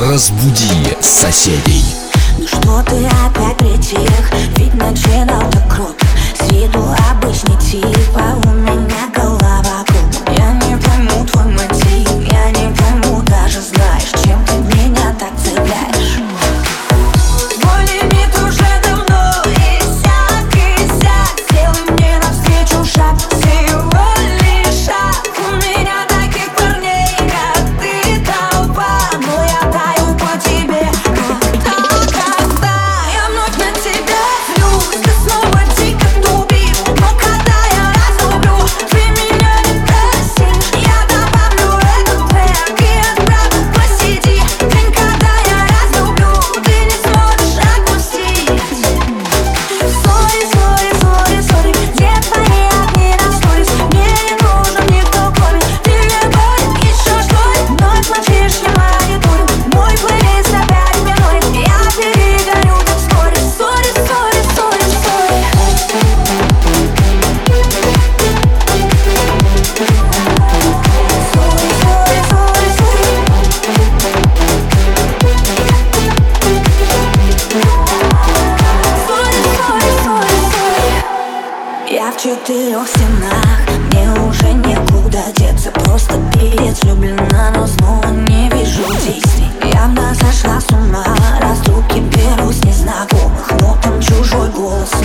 Разбуди соседей. Ну что ты опять при тех? Ведь начинал так круто. С виду обычный тип, а Опять влюблена, но снова не вижу действий Явно сошла с ума, раздруг берусь незнакомых Но там чужой голос.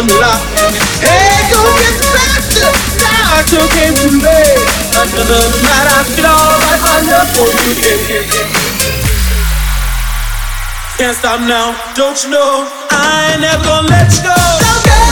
The light. Hey, go get faster. Now I took came too late. Another night I feel alright. My love for you. Can't stop now, don't you know? I ain't never gonna let you go.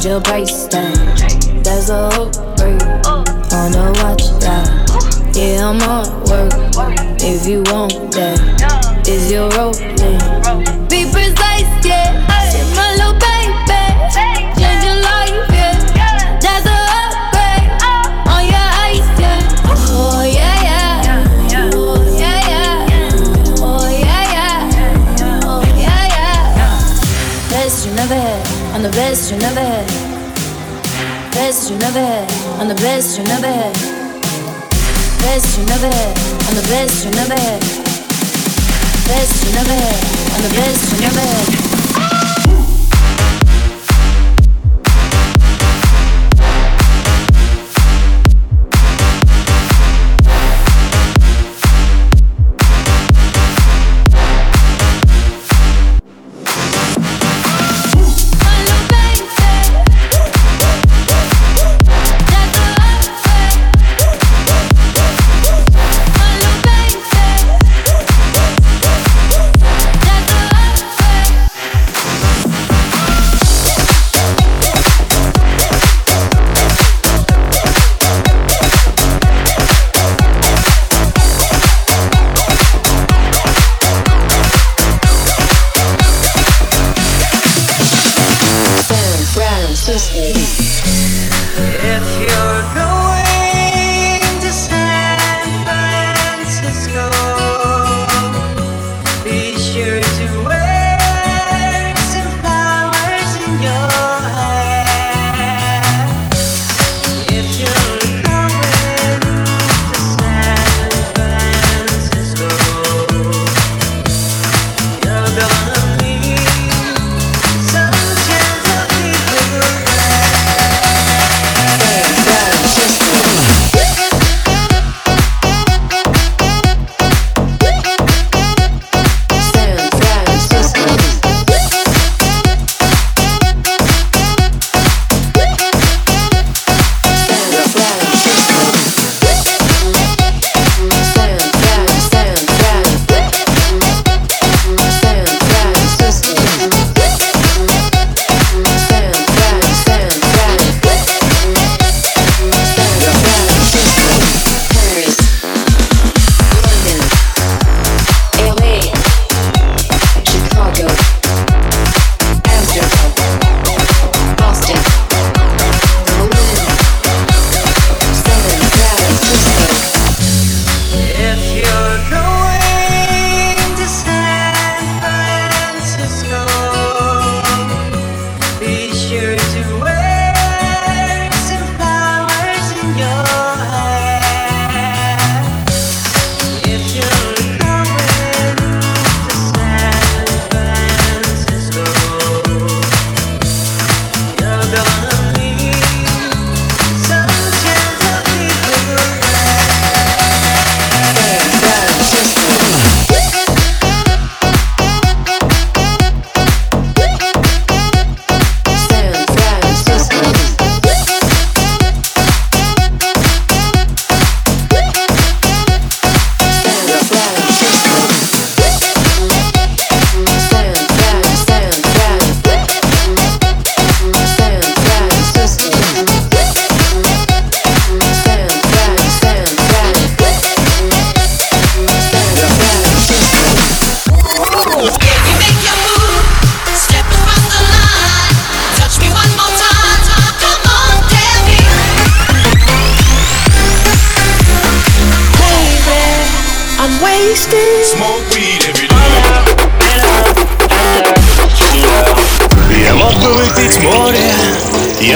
change your price tag. There's a hope break on the watch line. Yeah, I'm on work. If you want that, is your rope rolling? best you never had. I'm the best you never had. Best you never had. I'm the best you never had. Best you never had. I'm the best you never had.